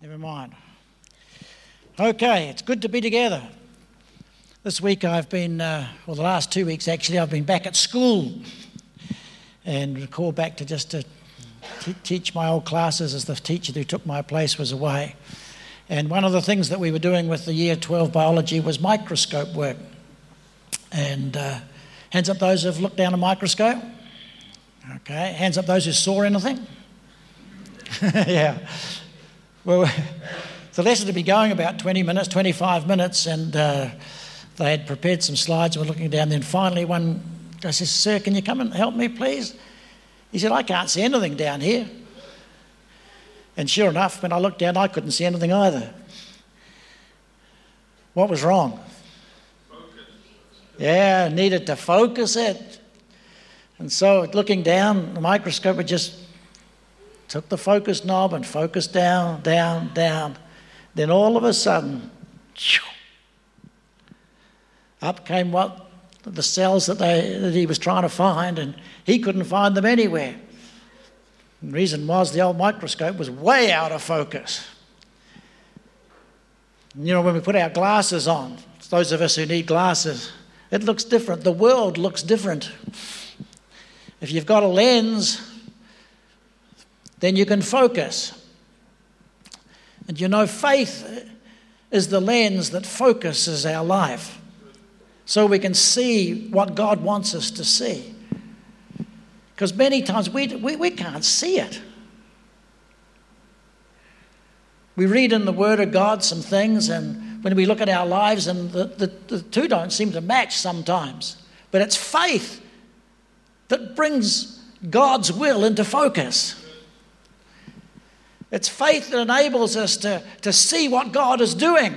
Never mind. Okay, it's good to be together. This week I've been, uh, well, the last two weeks actually, I've been back at school and called back to just to t- teach my old classes as the teacher who took my place was away. And one of the things that we were doing with the year 12 biology was microscope work. And uh, hands up those who've looked down a microscope. Okay, hands up those who saw anything. yeah. Well, the lesson to be going about 20 minutes, 25 minutes, and uh, they had prepared some slides and were looking down. Then finally, one guy says, Sir, can you come and help me, please? He said, I can't see anything down here. And sure enough, when I looked down, I couldn't see anything either. What was wrong? Focus. Yeah, needed to focus it. And so, looking down, the microscope would just took the focus knob and focused down, down, down. Then all of a sudden, up came what the cells that, they, that he was trying to find, and he couldn't find them anywhere. The reason was the old microscope was way out of focus. You know, when we put our glasses on, those of us who need glasses, it looks different. The world looks different. If you've got a lens, then you can focus. And you know, faith is the lens that focuses our life so we can see what God wants us to see. Because many times we, we, we can't see it. We read in the Word of God some things, and when we look at our lives, and the, the, the two don't seem to match sometimes. But it's faith that brings God's will into focus. It's faith that enables us to, to see what God is doing.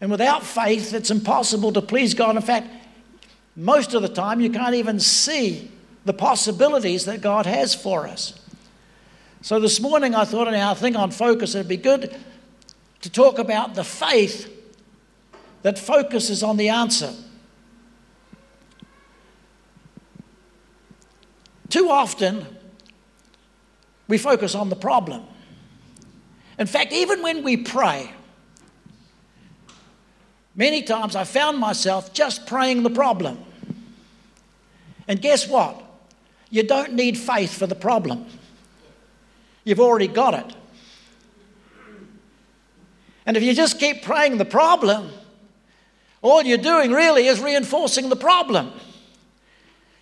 And without faith, it's impossible to please God. In fact, most of the time, you can't even see the possibilities that God has for us. So this morning, I thought in our thing on focus, it'd be good to talk about the faith that focuses on the answer. Too often, we focus on the problem. In fact, even when we pray, many times I found myself just praying the problem. And guess what? You don't need faith for the problem, you've already got it. And if you just keep praying the problem, all you're doing really is reinforcing the problem.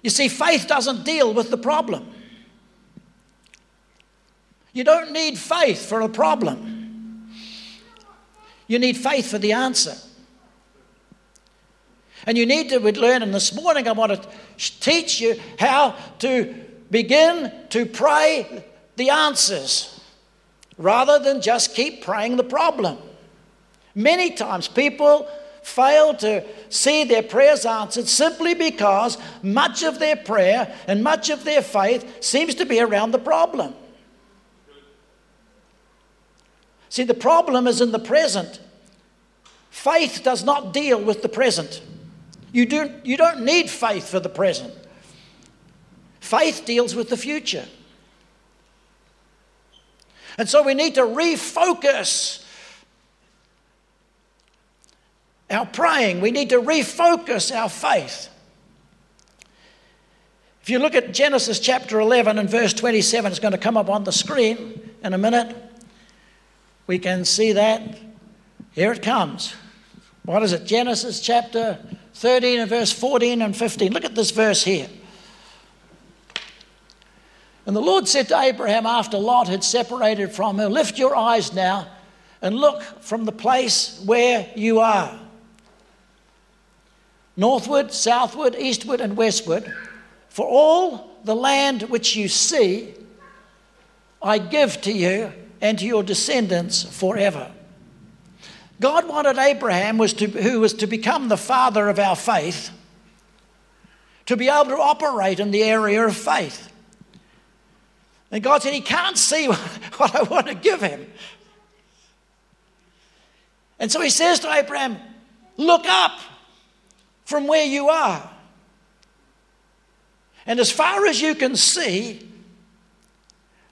You see, faith doesn't deal with the problem. You don't need faith for a problem, you need faith for the answer. And you need to learn, and this morning I want to teach you how to begin to pray the answers rather than just keep praying the problem. Many times people fail to see their prayers answered simply because much of their prayer and much of their faith seems to be around the problem. See, the problem is in the present. Faith does not deal with the present. You, do, you don't need faith for the present. Faith deals with the future. And so we need to refocus our praying. We need to refocus our faith. If you look at Genesis chapter 11 and verse 27, it's going to come up on the screen in a minute. We can see that. Here it comes. What is it? Genesis chapter 13 and verse 14 and 15. Look at this verse here. And the Lord said to Abraham after Lot had separated from him, Lift your eyes now and look from the place where you are northward, southward, eastward, and westward. For all the land which you see, I give to you and to your descendants forever. God wanted Abraham, was to, who was to become the father of our faith, to be able to operate in the area of faith. And God said, He can't see what I want to give him. And so He says to Abraham, Look up from where you are. And as far as you can see,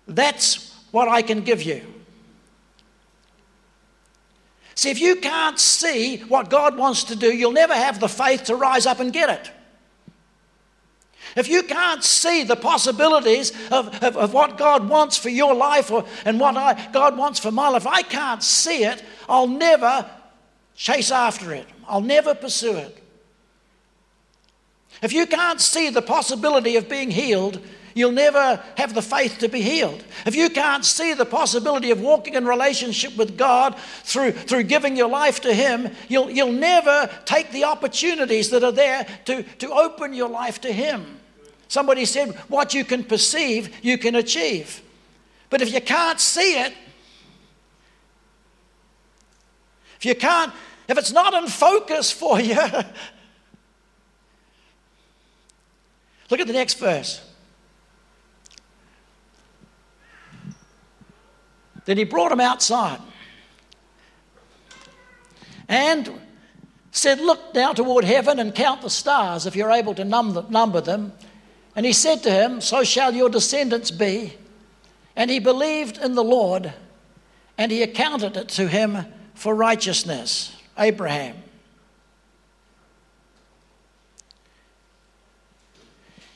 That's what I can give you. See, if you can't see what God wants to do, you'll never have the faith to rise up and get it. If you can't see the possibilities of, of, of what God wants for your life or, and what I, God wants for my life, I can't see it, I'll never chase after it. I'll never pursue it. If you can't see the possibility of being healed, you'll never have the faith to be healed. If you can't see the possibility of walking in relationship with God through, through giving your life to Him, you'll, you'll never take the opportunities that are there to, to open your life to Him. Somebody said, What you can perceive, you can achieve. But if you can't see it, if you can't, if it's not in focus for you, look at the next verse. Then he brought him outside and said, Look now toward heaven and count the stars if you're able to number them. And he said to him, So shall your descendants be. And he believed in the Lord, and he accounted it to him for righteousness. Abraham.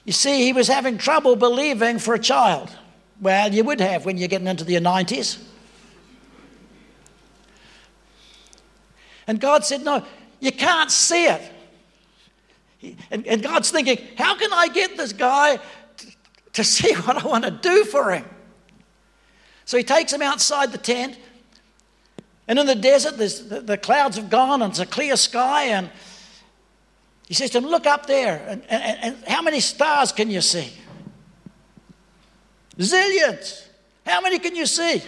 You see, he was having trouble believing for a child. Well, you would have when you're getting into the 90s. And God said, No, you can't see it. And, God's thinking, how can I get this guy to, see what I want to do for him? So he takes him outside the tent. And in the desert, the clouds have gone and it's a clear sky. And he says to him, Look up there. And, and, and how many stars can you see? Zillions. How many can you see?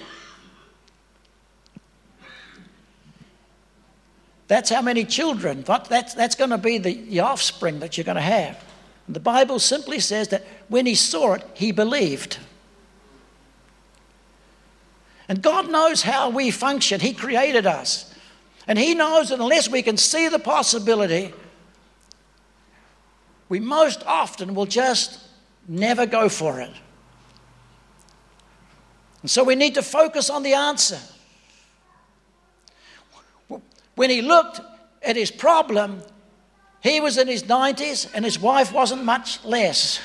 That's how many children, that's, that's going to be the, the offspring that you're going to have. The Bible simply says that when he saw it, he believed. And God knows how we function. He created us. And He knows that unless we can see the possibility, we most often will just never go for it. And so we need to focus on the answer. When he looked at his problem, he was in his 90s and his wife wasn't much less.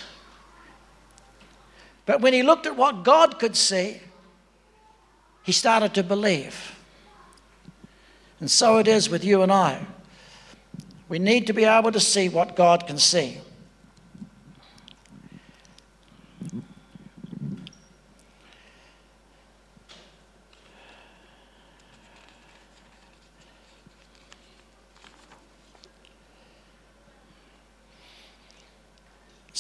But when he looked at what God could see, he started to believe. And so it is with you and I. We need to be able to see what God can see.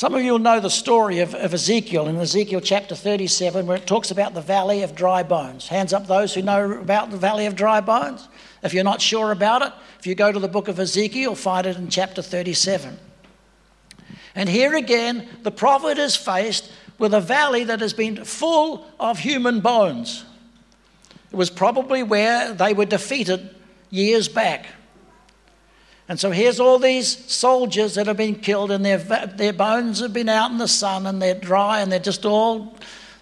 Some of you will know the story of, of, Ezekiel in Ezekiel chapter 37, where it talks about the valley of dry bones. Hands up those who know about the valley of dry bones. If you're not sure about it, if you go to the book of Ezekiel, you'll find it in chapter 37. And here again, the prophet is faced with a valley that has been full of human bones. It was probably where they were defeated years back. And so here's all these soldiers that have been killed, and their, their bones have been out in the sun, and they're dry, and they're just all,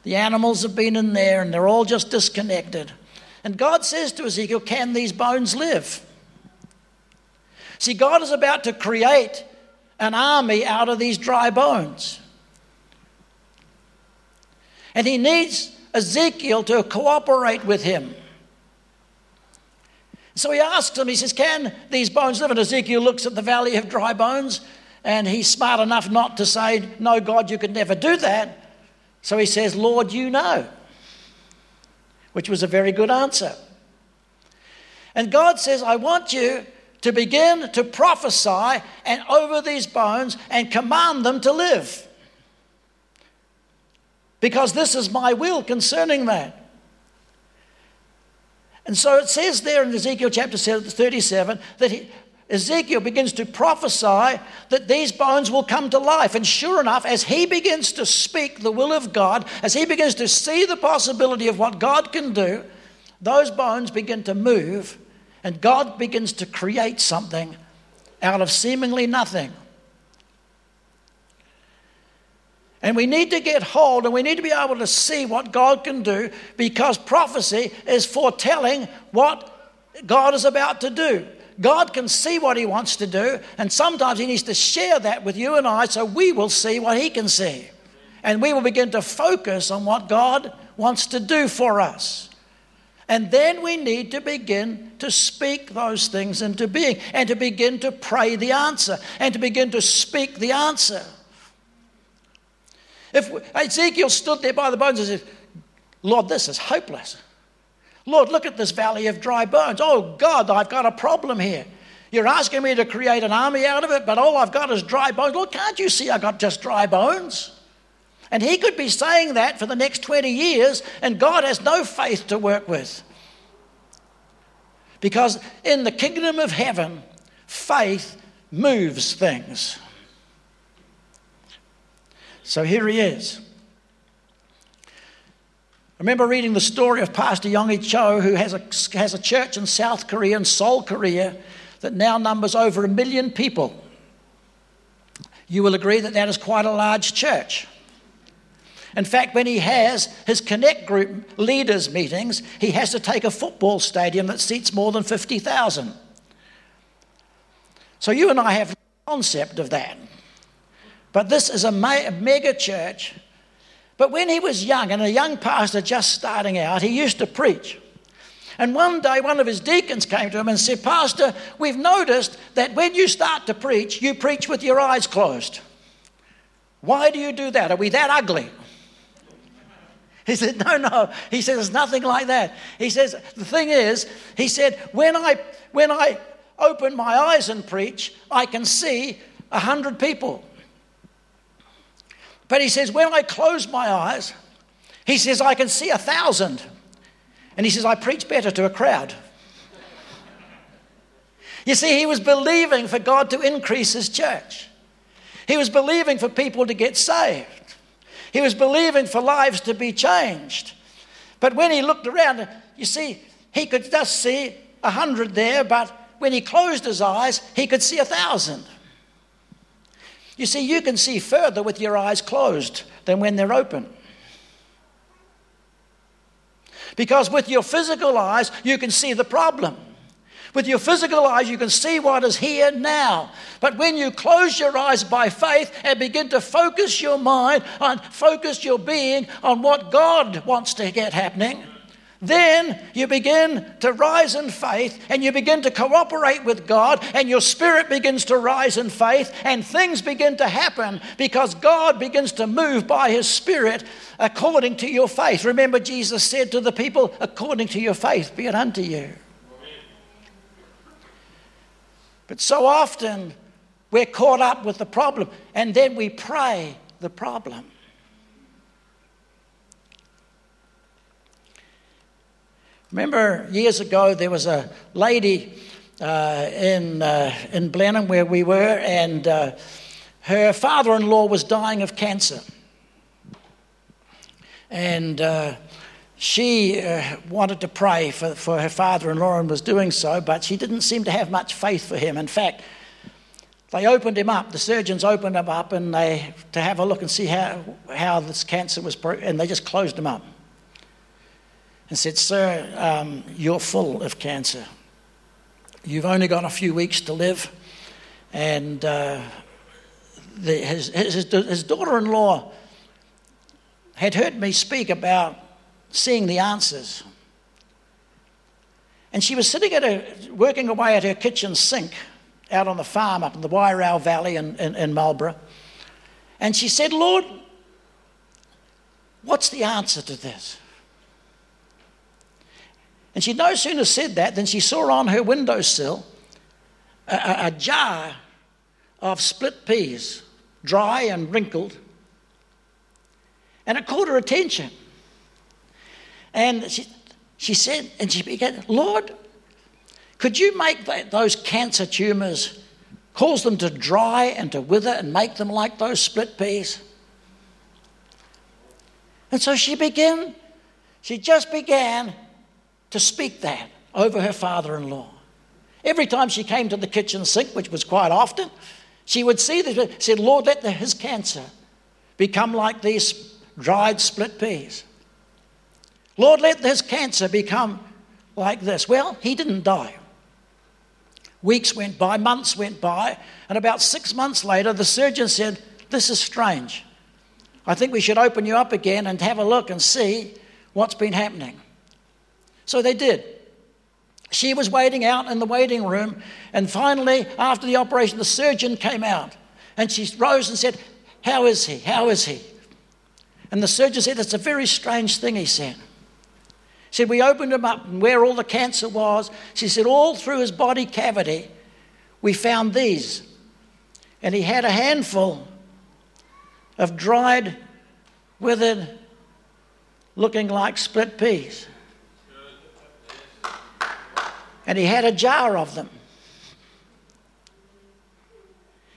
the animals have been in there, and they're all just disconnected. And God says to Ezekiel, Can these bones live? See, God is about to create an army out of these dry bones. And he needs Ezekiel to cooperate with him. So he asks him, he says, Can these bones live? And Ezekiel looks at the valley of dry bones, and he's smart enough not to say, No, God, you could never do that. So he says, Lord, you know, which was a very good answer. And God says, I want you to begin to prophesy and over these bones and command them to live. Because this is my will concerning that. And so it says there in Ezekiel chapter 37 that he, Ezekiel begins to prophesy that these bones will come to life. And sure enough, as he begins to speak the will of God, as he begins to see the possibility of what God can do, those bones begin to move, and God begins to create something out of seemingly nothing. And we need to get hold and we need to be able to see what God can do because prophecy is foretelling what God is about to do. God can see what He wants to do, and sometimes He needs to share that with you and I so we will see what He can see. And we will begin to focus on what God wants to do for us. And then we need to begin to speak those things into being and to begin to pray the answer and to begin to speak the answer. If Ezekiel stood there by the bones and said, Lord, this is hopeless. Lord, look at this valley of dry bones. Oh, God, I've got a problem here. You're asking me to create an army out of it, but all I've got is dry bones. Lord, can't you see I've got just dry bones? And he could be saying that for the next 20 years, and God has no faith to work with. Because in the kingdom of heaven, faith moves things. So here he is. Remember reading the story of Pastor Yonggi Cho, who has a, has a church in South Korea, in Seoul, Korea, that now numbers over a million people. You will agree that that is quite a large church. In fact, when he has his Connect Group leaders meetings, he has to take a football stadium that seats more than 50,000. So you and I have a concept of that. But this is a mega church. But when he was young and a young pastor just starting out, he used to preach. And one day, one of his deacons came to him and said, Pastor, we've noticed that when you start to preach, you preach with your eyes closed. Why do you do that? Are we that ugly? He said, No, no. He says, It's nothing like that. He says, The thing is, he said, when I, when I open my eyes and preach, I can see a hundred people. But he says, when I close my eyes, he says, I can see a thousand. And he says, I preach better to a crowd. You see, he was believing for God to increase his church. He was believing for people to get saved. He was believing for lives to be changed. But when he looked around, you see, he could just see a hundred there, but when he closed his eyes, he could see a thousand. You see, you can see further with your eyes closed than when they're open. Because with your physical eyes, you can see the problem. With your physical eyes, you can see what is here now. But when you close your eyes by faith and begin to focus your mind and focus your being on what God wants to get happening, then you begin to rise in faith and you begin to cooperate with God, and your spirit begins to rise in faith, and things begin to happen because God begins to move by His Spirit according to your faith. Remember, Jesus said to the people, According to your faith, be it unto you. But so often we're caught up with the problem, and then we pray the problem. Remember years ago, there was a lady uh, in, uh, in Blenheim where we were, and uh, her father in law was dying of cancer. And uh, she uh, wanted to pray for, for her father in law and was doing so, but she didn't seem to have much faith for him. In fact, they opened him up, the surgeons opened him up and they, to have a look and see how, how this cancer was, and they just closed him up and said, Sir, um, you're full of cancer. You've only got a few weeks to live. And uh, the, his, his, his daughter in law had heard me speak about seeing the answers. And she was sitting at a, working away at her kitchen sink out on the farm up in the Wairau Valley in, in, in Marlborough. And she said, Lord, what's the answer to this? And she no sooner said that than she saw on her windowsill a, a, a jar of split peas, dry and wrinkled. And it caught her attention. And she, she said, and she began, Lord, could you make that, those cancer tumors, cause them to dry and to wither and make them like those split peas? And so she began, she just began to speak that over her father in law. Every time she came to the kitchen sink, which was quite often, she would see this, said, Lord, let the, his cancer become like these dried split peas. Lord, let this cancer become like this. Well, he didn't die. Weeks went by, months went by, and about six months later, the surgeon said, This is strange. I think we should open you up again and have a look and see what's been happening. So they did. She was waiting out in the waiting room, and finally, after the operation, the surgeon came out and she rose and said, How is he? How is he? And the surgeon said, It's a very strange thing, he said. He said, We opened him up and where all the cancer was. She said, All through his body cavity, we found these. And he had a handful of dried, withered, looking like split peas. And he had a jar of them.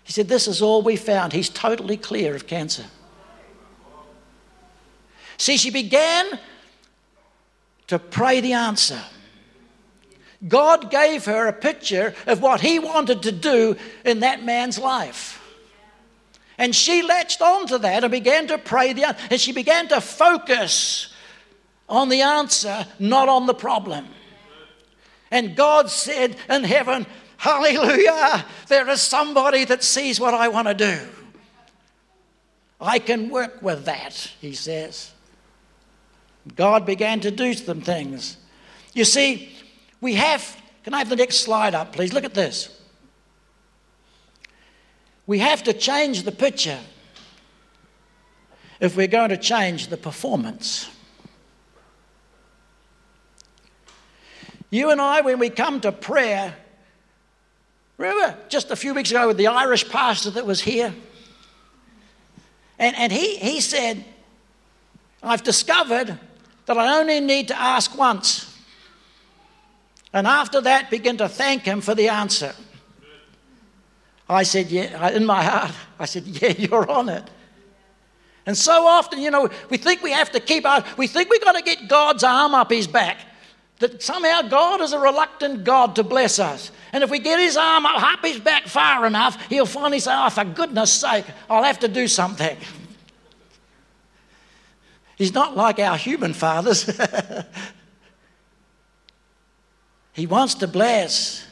He said, This is all we found. He's totally clear of cancer. See, she began to pray the answer. God gave her a picture of what He wanted to do in that man's life. And she latched onto that and began to pray the answer. And she began to focus on the answer, not on the problem. And God said in heaven, Hallelujah, there is somebody that sees what I want to do. I can work with that, he says. God began to do some things. You see, we have, can I have the next slide up, please? Look at this. We have to change the picture if we're going to change the performance. You and I, when we come to prayer, remember just a few weeks ago with the Irish pastor that was here? And, and he, he said, I've discovered that I only need to ask once. And after that, begin to thank him for the answer. I said, Yeah, in my heart, I said, Yeah, you're on it. And so often, you know, we think we have to keep our, we think we've got to get God's arm up his back. That somehow God is a reluctant God to bless us. And if we get his arm up, up his back far enough, he'll finally say, Oh, for goodness sake, I'll have to do something. He's not like our human fathers. he wants to bless.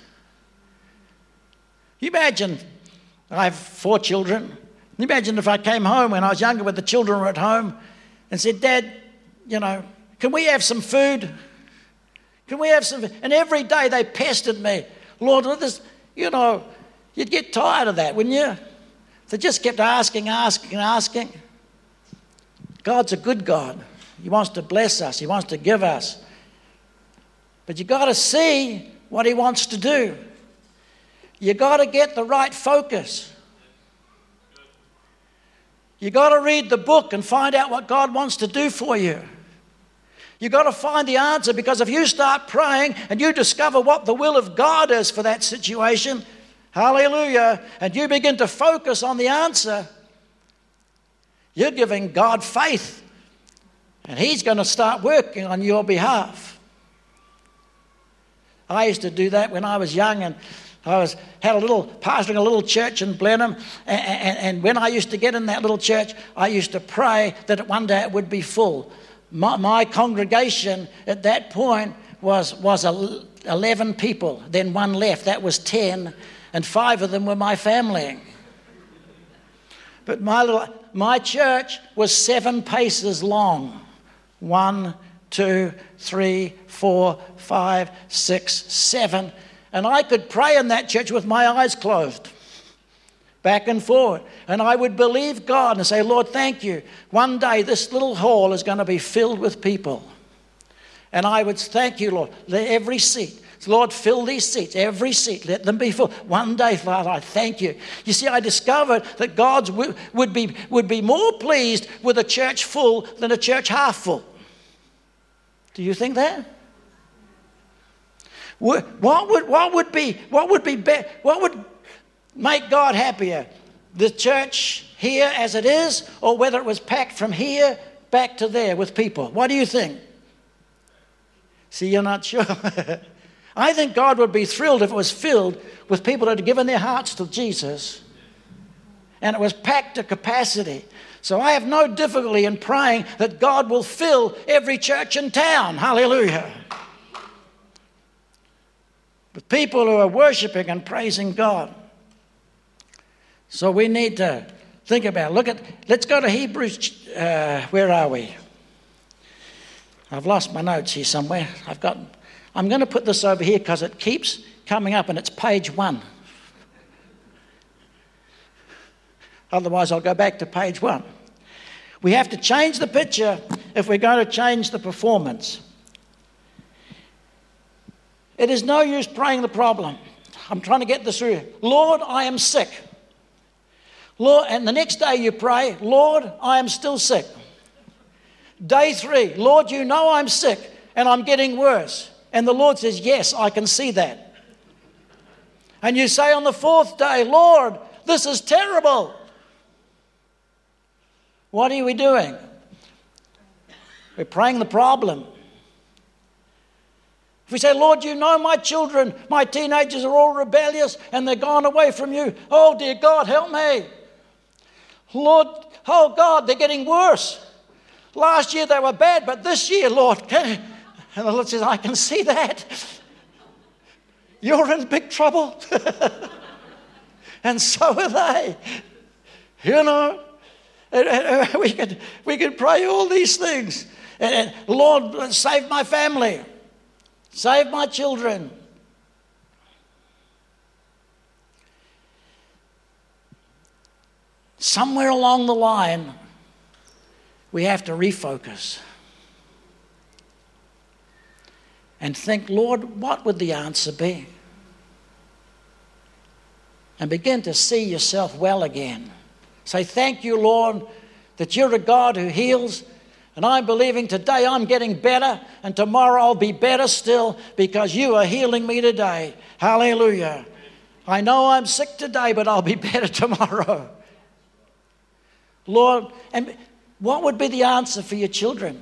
You imagine, I have four children. You imagine if I came home when I was younger with the children were at home and said, Dad, you know, can we have some food? Can we have some? And every day they pestered me. Lord, this, you know, you'd get tired of that, wouldn't you? They just kept asking, asking, asking. God's a good God. He wants to bless us, He wants to give us. But you've got to see what He wants to do. You've got to get the right focus. You've got to read the book and find out what God wants to do for you. You've got to find the answer because if you start praying and you discover what the will of God is for that situation, hallelujah, and you begin to focus on the answer, you're giving God faith, and He's going to start working on your behalf. I used to do that when I was young, and I was had a little pastoring a little church in Blenheim, and, and, and, when I used to get in that little church, I used to pray that one day it would be full my, my congregation at that point was, was 11 people. Then one left, that was 10, and five of them were my family. But my, my church was seven paces long one, two, three, four, five, six, seven. And I could pray in that church with my eyes closed back and forward. And I would believe God and say, Lord, thank you. One day this little hall is going to be filled with people. And I would thank you, Lord. Let every seat. Lord, fill these seats, every seat, let them be full. One day, Father, I thank you. You see, I discovered that God would be, would be more pleased with a church full than a church half full. Do you think that? What would, what would be, what would be, be what would make God happier? The church here as it is, or whether it was packed from here back to there with people? What do you think? See, you're not sure. I think God would be thrilled if it was filled with people that had given their hearts to Jesus and it was packed to capacity So I have no difficulty in praying that God will fill every church in town. Hallelujah. With people who are worshiping and praising God. So we need to think about. Look at, let's go to Hebrews. Uh, where are we? I've lost my notes here somewhere. I've got, I'm going to put this over here because it keeps coming up and it's page one. Otherwise, I'll go back to page one. We have to change the picture if we're going to change the performance. It is no use praying the problem. I'm trying to get this through. Lord, I am sick. Lord, and the next day you pray, Lord, I am still sick. Day three, Lord, you know I'm sick and I'm getting worse. And the Lord says, Yes, I can see that. And you say on the fourth day, Lord, this is terrible. What are we doing? We're praying the problem. If we say, Lord, you know my children, my teenagers are all rebellious and they're gone away from you. Oh, dear God, help me. Lord, oh God, they're getting worse. Last year they were bad, but this year, Lord, and the Lord says, I can see that. You're in big trouble. and so are they. You know, we could, we could pray all these things. And, Lord, save my family, save my children. Somewhere along the line, we have to refocus and think, Lord, what would the answer be? And begin to see yourself well again. Say, Thank you, Lord, that you're a God who heals. And I'm believing today I'm getting better, and tomorrow I'll be better still because you are healing me today. Hallelujah. I know I'm sick today, but I'll be better tomorrow. Lord, and what would be the answer for your children?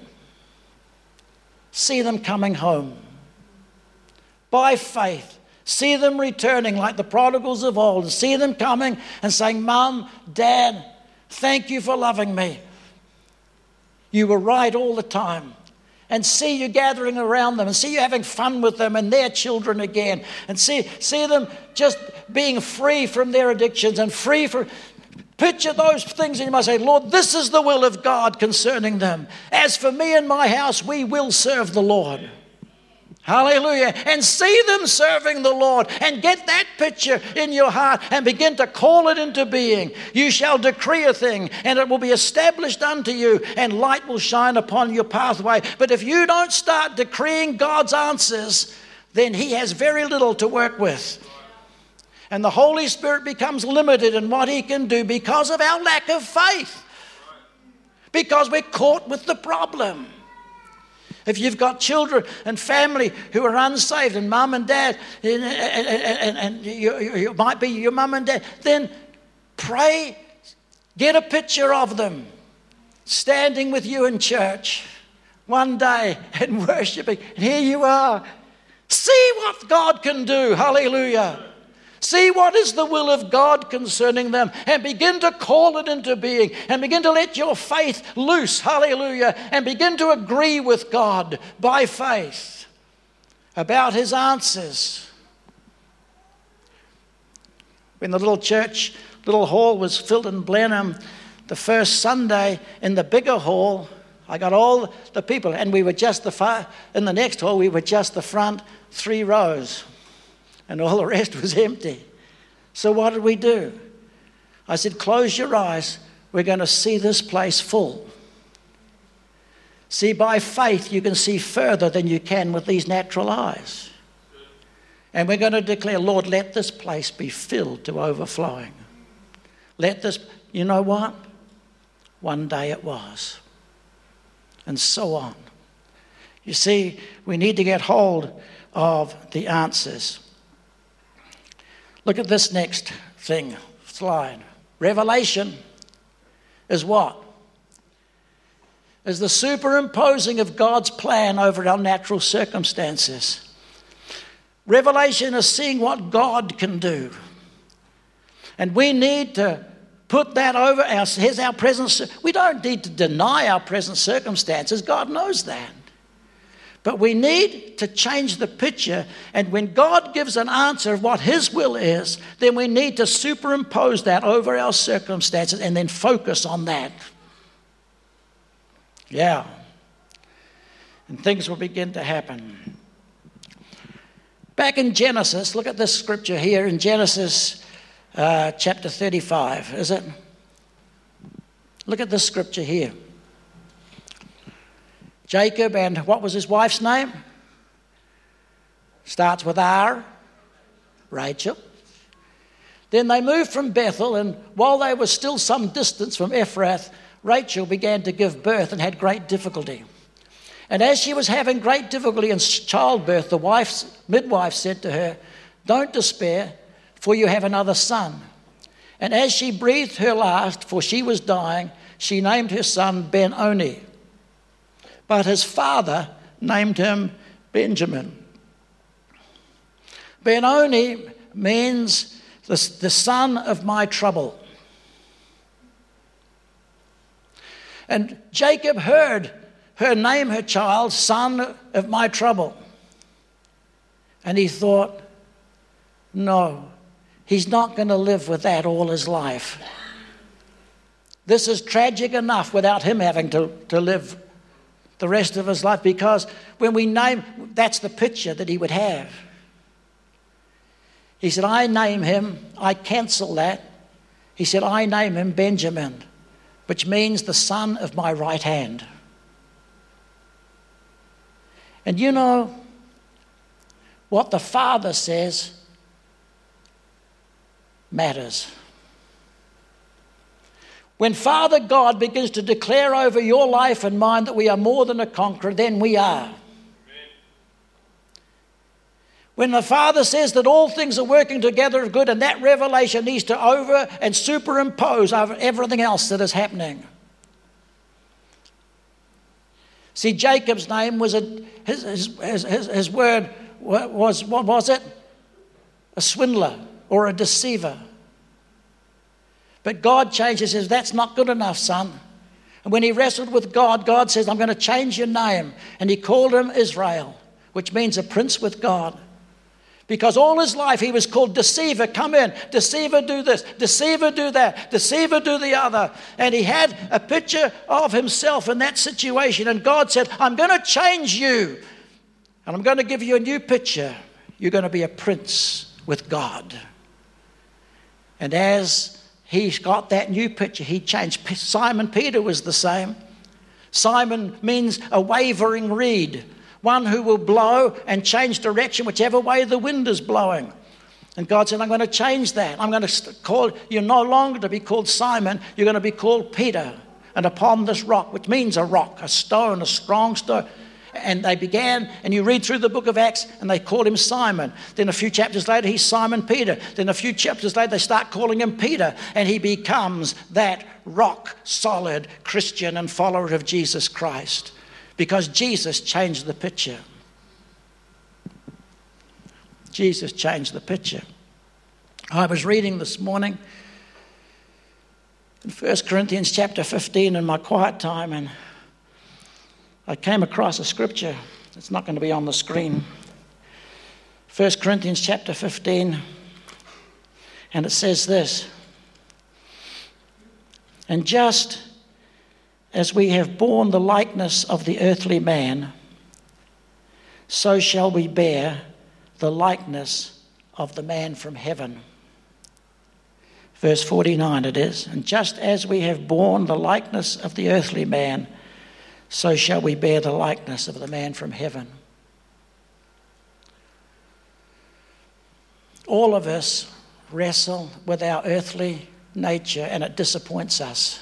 See them coming home by faith. See them returning like the prodigals of old. See them coming and saying, Mom, Dad, thank you for loving me. You were right all the time. And see you gathering around them and see you having fun with them and their children again. And see, see them just being free from their addictions and free from Picture those things and you must say, Lord, this is the will of God concerning them. As for me and my house, we will serve the Lord. Hallelujah. And see them serving the Lord and get that picture in your heart and begin to call it into being. You shall decree a thing and it will be established unto you and light will shine upon your pathway. But if you don't start decreeing God's answers, then He has very little to work with. And the Holy Spirit becomes limited in what He can do because of our lack of faith. Because we're caught with the problem. If you've got children and family who are unsaved, and mum and dad, and, and, and you, you might be your mum and dad, then pray, get a picture of them standing with you in church one day and worshiping. And here you are. See what God can do. Hallelujah. See what is the will of God concerning them and begin to call it into being and begin to let your faith loose. Hallelujah. And begin to agree with God by faith about His answers. When the little church, little hall was filled in Blenheim, the first Sunday in the bigger hall, I got all the people, and we were just the far, in the next hall, we were just the front three rows and all the rest was empty. So, what did we do? I said, Close your eyes. We're going to see this place full. See, by faith, you can see further than you can with these natural eyes. And we're going to declare, Lord, let this place be filled to overflowing. Let this, you know what? One day it was. And so on. You see, we need to get hold of the answers. Look at this next thing, slide. Revelation is what? Is the superimposing of God's plan over our natural circumstances. Revelation is seeing what God can do. And we need to put that over our, here's our present. We don't need to deny our present circumstances. God knows that. But we need to change the picture. And when God gives an answer of what His will is, then we need to superimpose that over our circumstances and then focus on that. Yeah. And things will begin to happen. Back in Genesis, look at this scripture here in Genesis uh, chapter 35, is it? Look at this scripture here. Jacob and what was his wife's name? Starts with R, Rachel. Then they moved from Bethel, and while they were still some distance from Ephrath, Rachel began to give birth and had great difficulty. And as she was having great difficulty in childbirth, the wife's midwife said to her, Don't despair, for you have another son. And as she breathed her last, for she was dying, she named her son Ben Oni. But his father named him Benjamin. Benoni means the, the son of my trouble. And Jacob heard her name her child, son of my trouble. And he thought, no, he's not going to live with that all his life. This is tragic enough without him having to, to live the rest of his life because when we name, that's the picture that he would have. He said, I name him, I cancel that. He said, I name him Benjamin, which means the son of my right hand. And you know what the Father says matters. When Father God begins to declare over your life and mine that we are more than a conqueror, then we are. When the Father says that all things are working together for good, and that revelation needs to over and superimpose over everything else that is happening. See, Jacob's name was a, his, his, his, his word was, what was it? A swindler or a deceiver. But God changes, says, That's not good enough, son. And when he wrestled with God, God says, I'm going to change your name. And he called him Israel, which means a prince with God. Because all his life he was called deceiver, come in, deceiver, do this, deceiver, do that, deceiver, do the other. And he had a picture of himself in that situation. And God said, I'm going to change you. And I'm going to give you a new picture. You're going to be a prince with God. And as He's got that new picture. He changed. Simon Peter was the same. Simon means a wavering reed, one who will blow and change direction whichever way the wind is blowing. And God said, I'm going to change that. I'm going to call you no longer to be called Simon, you're going to be called Peter. And upon this rock, which means a rock, a stone, a strong stone, and they began, and you read through the book of Acts, and they called him Simon. Then a few chapters later, he's Simon Peter. Then a few chapters later, they start calling him Peter, and he becomes that rock solid Christian and follower of Jesus Christ because Jesus changed the picture. Jesus changed the picture. I was reading this morning in 1 Corinthians chapter 15 in my quiet time, and I came across a scripture. It's not going to be on the screen. 1 Corinthians chapter 15, and it says this And just as we have borne the likeness of the earthly man, so shall we bear the likeness of the man from heaven. Verse 49 it is, and just as we have borne the likeness of the earthly man, so shall we bear the likeness of the man from heaven. All of us wrestle with our earthly nature and it disappoints us.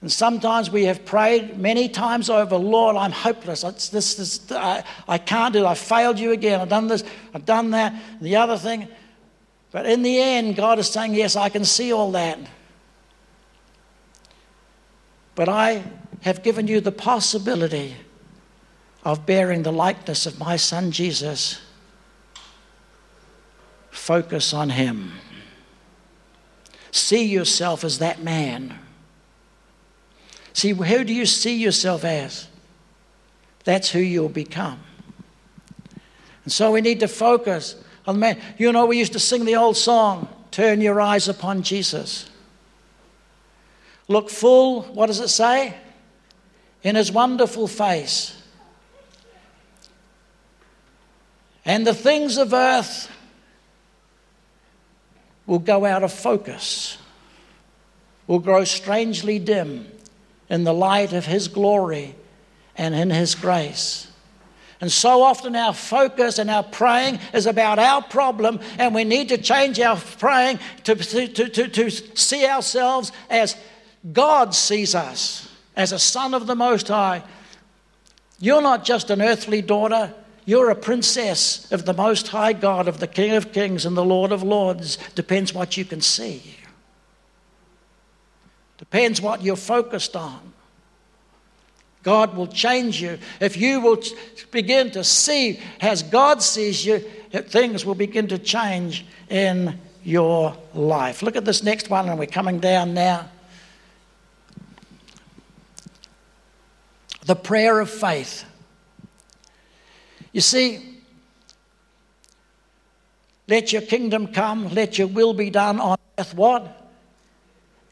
And sometimes we have prayed many times over, Lord, I'm hopeless. It's this, this, I, I can't do it. I've failed you again. I've done this, I've done that, the other thing. But in the end, God is saying, Yes, I can see all that. But I have given you the possibility of bearing the likeness of my son Jesus. Focus on him. See yourself as that man. See, who do you see yourself as? That's who you'll become. And so we need to focus on the man. You know, we used to sing the old song, Turn Your Eyes Upon Jesus. Look full, what does it say? In his wonderful face. And the things of earth will go out of focus, will grow strangely dim in the light of His glory and in His grace. And so often our focus and our praying is about our problem, and we need to change our praying to, to, to, to see ourselves as God sees us, as a son of the Most High. You're not just an earthly daughter, you're a princess of the Most High God, of the King of Kings and the Lord of Lords. Depends what you can see. Depends what you're focused on. God will change you. If you will begin to see as God sees you, things will begin to change in your life. Look at this next one, and we're coming down now. The prayer of faith. You see, let your kingdom come, let your will be done on earth, what?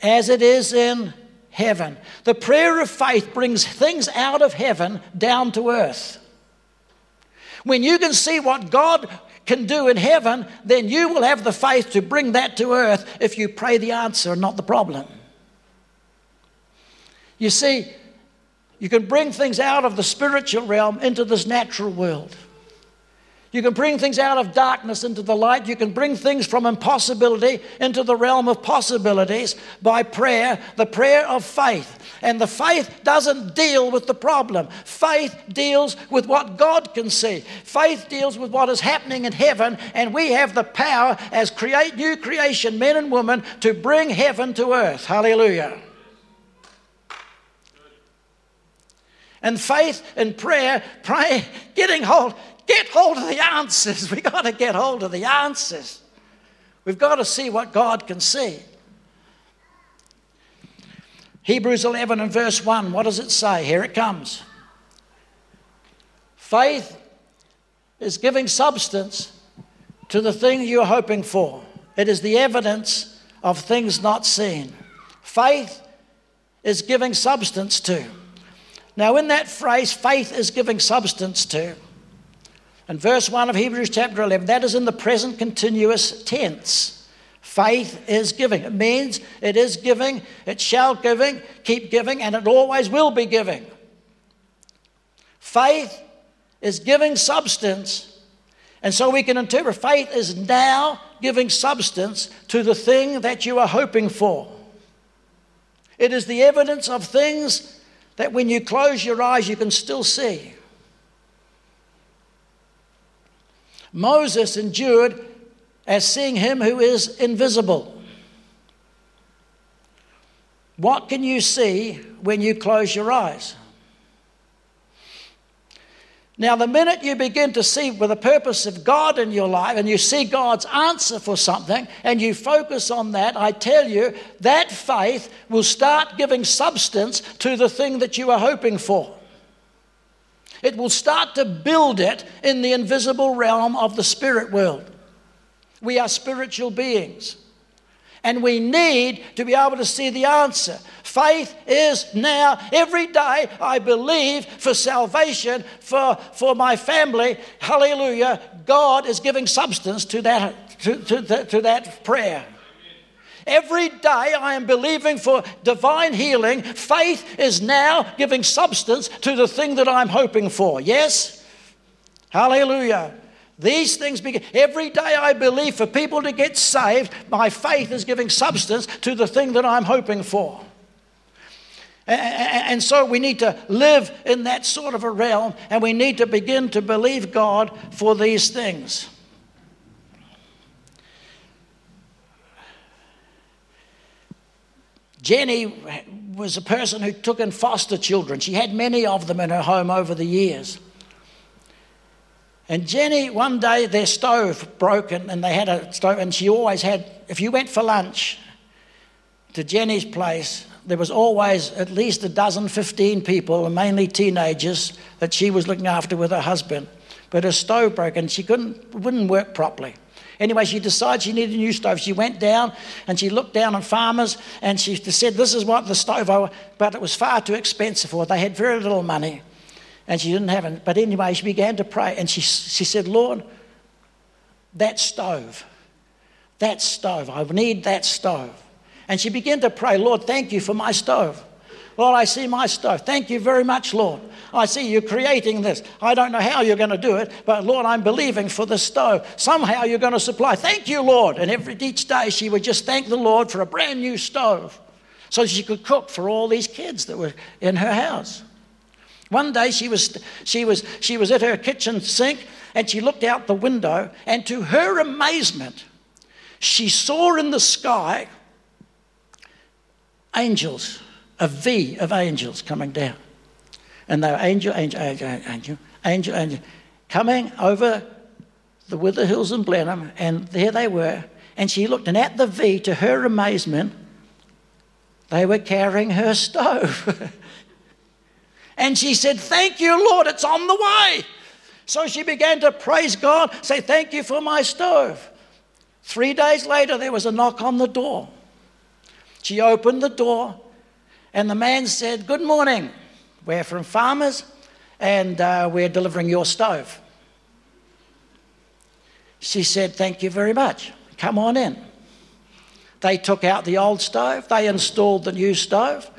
As it is in heaven. The prayer of faith brings things out of heaven down to earth. When you can see what God can do in heaven, then you will have the faith to bring that to earth if you pray the answer, and not the problem. You see, you can bring things out of the spiritual realm into this natural world. You can bring things out of darkness into the light. You can bring things from impossibility into the realm of possibilities by prayer, the prayer of faith. And the faith doesn't deal with the problem. Faith deals with what God can see. Faith deals with what is happening in heaven, and we have the power as create new creation men and women to bring heaven to earth. Hallelujah. And faith and prayer, pray, getting hold, get hold of the answers. We've got to get hold of the answers. We've got to see what God can see. Hebrews 11 and verse 1, what does it say? Here it comes. Faith is giving substance to the thing you're hoping for, it is the evidence of things not seen. Faith is giving substance to. Now, in that phrase, faith is giving substance to, in verse 1 of Hebrews chapter 11, that is in the present continuous tense. Faith is giving. It means it is giving, it shall giving, keep giving, and it always will be giving. Faith is giving substance, and so we can interpret faith is now giving substance to the thing that you are hoping for. It is the evidence of things that when you close your eyes, you can still see. Moses endured as seeing him who is invisible. What can you see when you close your eyes? Now, the minute you begin to see with the purpose of God in your life and you see God's answer for something and you focus on that, I tell you, that faith will start giving substance to the thing that you are hoping for. It will start to build it in the invisible realm of the spirit world. We are spiritual beings. And we need to be able to see the answer. Faith is now, every day, I believe for salvation, for, for my family. Hallelujah. God is giving substance to that, to, to, to that prayer. Every day I am believing for divine healing. Faith is now giving substance to the thing that I'm hoping for. Yes? Hallelujah. These things begin. Every day I believe for people to get saved, my faith is giving substance to the thing that I'm hoping for. And so we need to live in that sort of a realm and we need to begin to believe God for these things. Jenny was a person who took in foster children. She had many of them in her home over the years. And Jenny, one day their stove broke and, they had a stove, and she always had, if you went for lunch to Jenny's place, there was always at least a dozen, 15 people, mainly teenagers, that she was looking after with her husband. But her stove broke and she couldn't, wouldn't work properly. Anyway, she decided she needed a new stove. She went down and she looked down on farmers and she said, This is what the stove, I but it was far too expensive for her. They had very little money and she didn't have it. But anyway, she began to pray and she, she said, Lord, that stove, that stove, I need that stove. And she began to pray, Lord, thank you for my stove. Lord, I see my stove. Thank you very much, Lord. I see you creating this. I don't know how you're going to do it, but Lord, I'm believing for the stove. Somehow you're going to supply. Thank you, Lord. And every each day she would just thank the Lord for a brand new stove so she could cook for all these kids that were in her house. One day she was, she was, she was at her kitchen sink and she looked out the window, and to her amazement, she saw in the sky angels, a V of angels coming down. And they were angel, angel, angel, angel, angel, angel, coming over the Wither Hills in Blenheim, and there they were. And she looked, and at the V, to her amazement, they were carrying her stove. and she said, Thank you, Lord, it's on the way. So she began to praise God, say, Thank you for my stove. Three days later, there was a knock on the door. She opened the door, and the man said, Good morning. We're from farmers, and uh, we're delivering your stove. She said, Thank you very much. Come on in. They took out the old stove, they installed the new stove,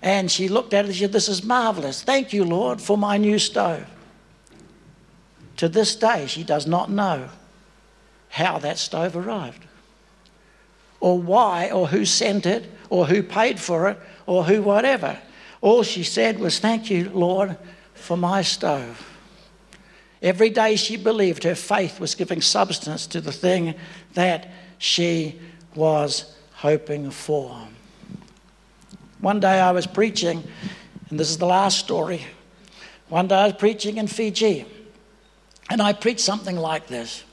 and she looked at it and said, This is marvelous. Thank you, Lord, for my new stove. To this day, she does not know how that stove arrived or why or who sent it or who paid for it or who whatever. All she said was, Thank you, Lord, for my stove. Every day she believed her faith was giving substance to the thing that she was hoping for. One day I was preaching, and this is the last story. One day I was preaching in Fiji, and I preached something like this.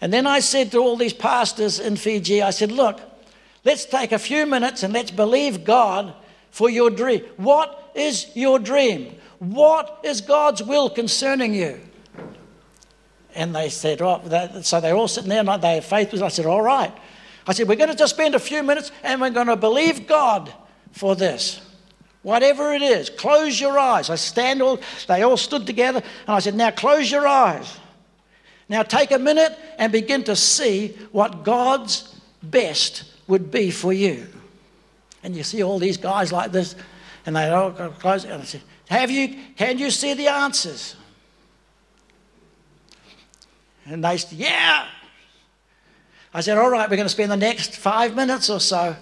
And then I said to all these pastors in Fiji, I said, look, let's take a few minutes and let's believe God for your dream. What is your dream? What is God's will concerning you? And they said, oh, so they're all sitting there and they have faith. I said, all right. I said, we're going to just spend a few minutes and we're going to believe God for this. Whatever it is, close your eyes. I stand all, they all stood together and I said, now close your eyes. Now take a minute and begin to see what God's best would be for you. And you see all these guys like this, and they all close. And I said, Have you, can you see the answers? And they said, Yeah. I said, All right, we're going to spend the next five minutes or so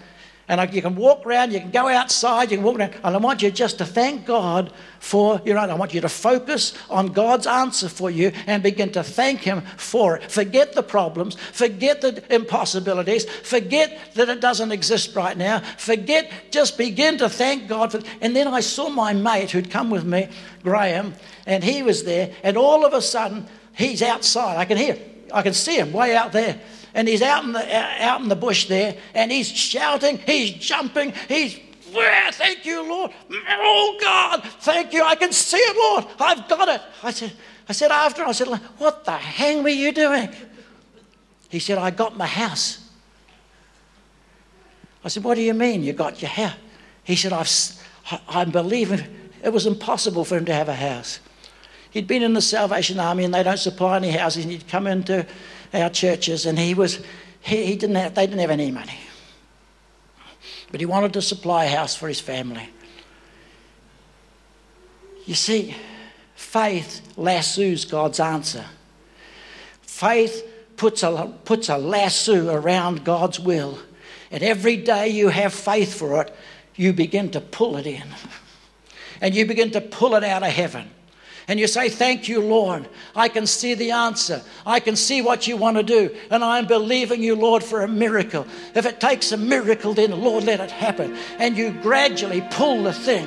and you can walk around, you can go outside, you can walk around. And I want you just to thank God for your own. I want you to focus on God's answer for you and begin to thank Him for it. Forget the problems, forget the impossibilities, forget that it doesn't exist right now. Forget, just begin to thank God for it. And then I saw my mate who'd come with me, Graham, and he was there, and all of a sudden, he's outside. I can hear, I can see him way out there and he's out in the, uh, out in the bush there, and he's shouting, he's jumping, he's thank you, Lord. Oh, God, thank you. I can see it, Lord. I've got it. I said, I said after, I said, what the hang were you doing? He said, I got my house. I said, what do you mean you got your house? He said, I've, I'm believing it was impossible for him to have a house. He'd been in the Salvation Army and they don't supply any houses. And he'd come into our churches, and he was he, he didn't have, they didn't have any money, but he wanted to supply a house for his family. You see, faith lassoes God's answer. Faith puts a, puts a lasso around God's will. And every day you have faith for it, you begin to pull it in. And you begin to pull it out of heaven and you say, Thank you, Lord. I can see the answer. I can see what you want to do. And I'm believing you, Lord, for a miracle. If it takes a miracle, then, Lord, let it happen. And you gradually pull the thing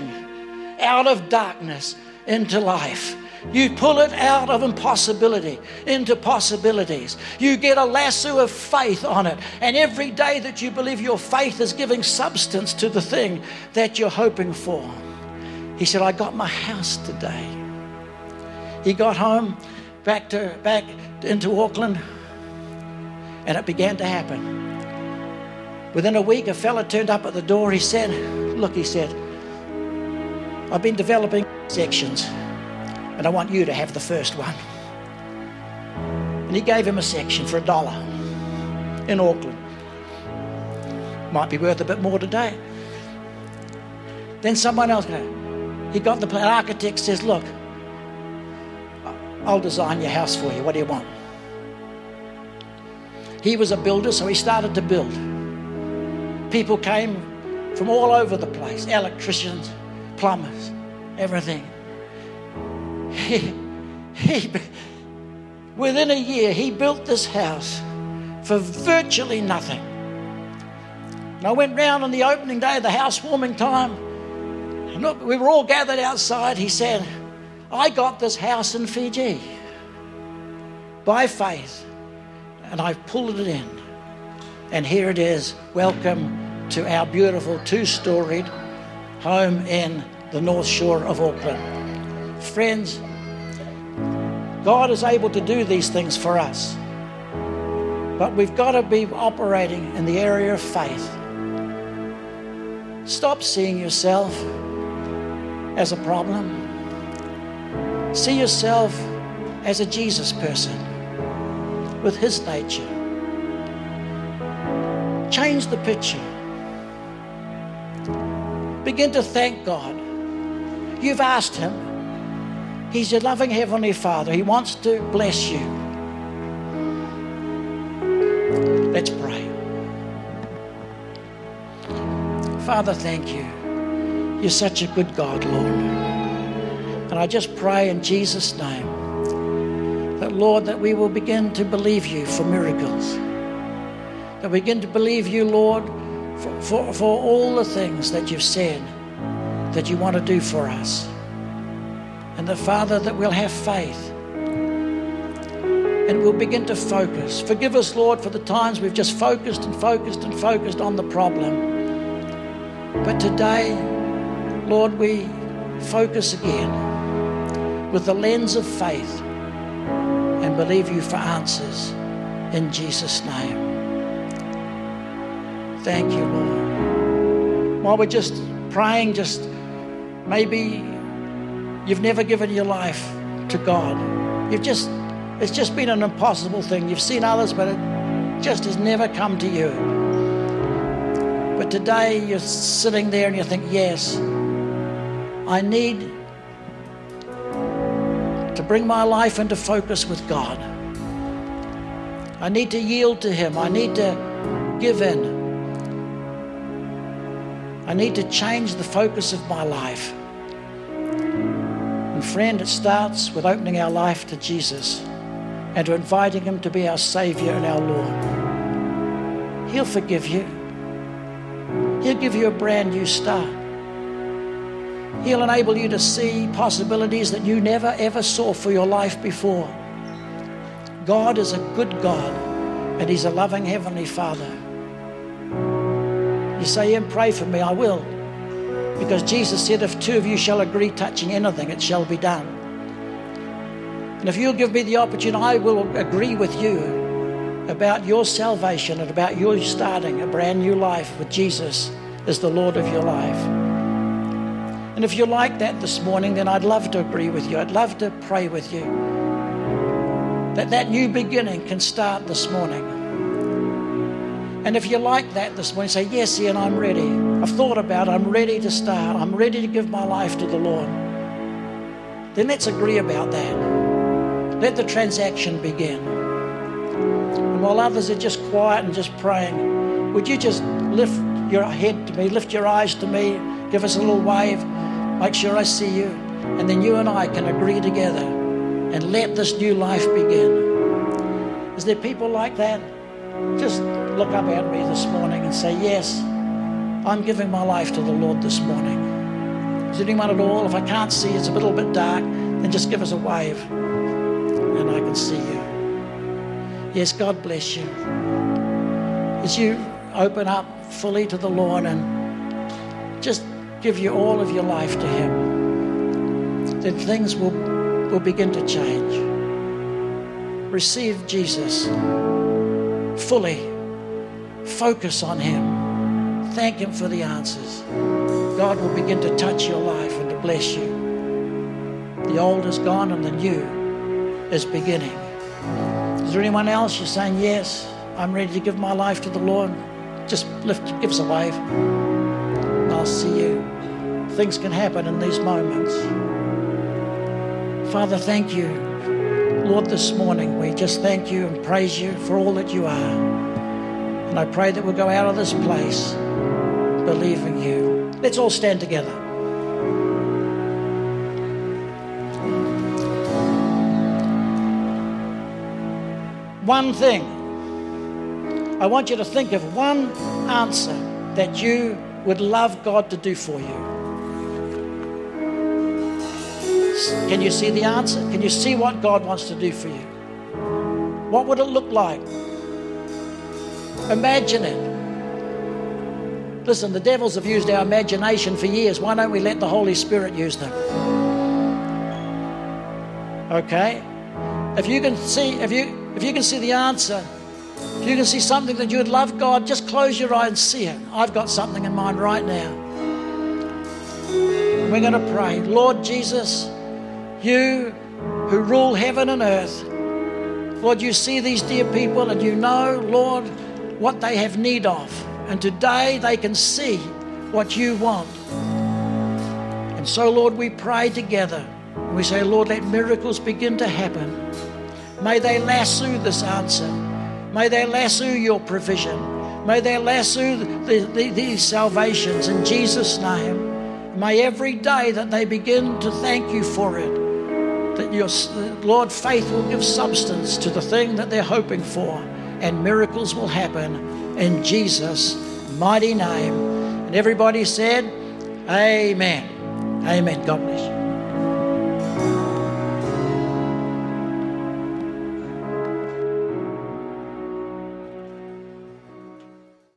out of darkness into life. You pull it out of impossibility into possibilities. You get a lasso of faith on it. And every day that you believe your faith is giving substance to the thing that you're hoping for. He said, I got my house today. He got home back to back into Auckland and it began to happen. Within a week, a fella turned up at the door. He said, Look, he said, I've been developing sections and I want you to have the first one. And he gave him a section for a dollar in Auckland. Might be worth a bit more today. Then someone else, he got the. Architect says, Look, I'll design your house for you. What do you want? He was a builder, so he started to build. People came from all over the place electricians, plumbers, everything. He, he, within a year, he built this house for virtually nothing. And I went round on the opening day of the housewarming time. And look, we were all gathered outside. He said, I got this house in Fiji by faith, and I've pulled it in. And here it is. Welcome to our beautiful two storied home in the North Shore of Auckland. Friends, God is able to do these things for us. But we've got to be operating in the area of faith. Stop seeing yourself as a problem. See yourself as a Jesus person with His nature. Change the picture. Begin to thank God. You've asked Him. He's your loving Heavenly Father. He wants to bless you. Let's pray. Father, thank you. You're such a good God, Lord. And I just pray in Jesus' name that, Lord, that we will begin to believe you for miracles. That we begin to believe you, Lord, for, for, for all the things that you've said that you want to do for us. And the Father, that we'll have faith and we'll begin to focus. Forgive us, Lord, for the times we've just focused and focused and focused on the problem. But today, Lord, we focus again with the lens of faith and believe you for answers in Jesus' name. Thank you, Lord. While we're just praying, just maybe you've never given your life to God. You've just, it's just been an impossible thing. You've seen others, but it just has never come to you. But today you're sitting there and you think, yes, I need to bring my life into focus with God. I need to yield to Him. I need to give in. I need to change the focus of my life. And friend, it starts with opening our life to Jesus and to inviting Him to be our Savior and our Lord. He'll forgive you. He'll give you a brand new start. He'll enable you to see possibilities that you never ever saw for your life before. God is a good God and He's a loving Heavenly Father. You say, and pray for me, I will. Because Jesus said, if two of you shall agree touching anything, it shall be done. And if you'll give me the opportunity, I will agree with you about your salvation and about your starting a brand new life with Jesus as the Lord of your life. And if you're like that this morning, then I'd love to agree with you. I'd love to pray with you that that new beginning can start this morning. And if you're like that this morning, say, Yes, Ian, I'm ready. I've thought about it. I'm ready to start. I'm ready to give my life to the Lord. Then let's agree about that. Let the transaction begin. And while others are just quiet and just praying, would you just lift your head to me, lift your eyes to me, give us a little wave? Make sure I see you. And then you and I can agree together and let this new life begin. Is there people like that? Just look up at me this morning and say, Yes, I'm giving my life to the Lord this morning. Is there anyone at all? If I can't see, it's a little bit dark, then just give us a wave and I can see you. Yes, God bless you. As you open up fully to the Lord and just give you all of your life to Him, then things will, will begin to change. Receive Jesus fully, focus on Him, thank Him for the answers. God will begin to touch your life and to bless you. The old is gone and the new is beginning. Is there anyone else? You're saying, Yes, I'm ready to give my life to the Lord. Just lift, give us a wave. I'll see you. Things can happen in these moments. Father, thank you. Lord, this morning we just thank you and praise you for all that you are. And I pray that we'll go out of this place believing you. Let's all stand together. One thing. I want you to think of one answer that you would love God to do for you. Can you see the answer? Can you see what God wants to do for you? What would it look like? Imagine it. Listen, the devils have used our imagination for years. Why don't we let the Holy Spirit use them? Okay? If you can see, if you if you can see the answer, if you can see something that you would love God, just close your eye and see it. I've got something in mind right now. We're going to pray. Lord Jesus, you who rule heaven and earth, Lord, you see these dear people and you know, Lord, what they have need of. And today they can see what you want. And so, Lord, we pray together. We say, Lord, let miracles begin to happen. May they lasso this answer. May they lasso your provision. May they lasso the, the, these salvations in Jesus' name. May every day that they begin to thank you for it, that your Lord faith will give substance to the thing that they're hoping for, and miracles will happen in Jesus' mighty name. And everybody said, Amen. Amen. God bless you.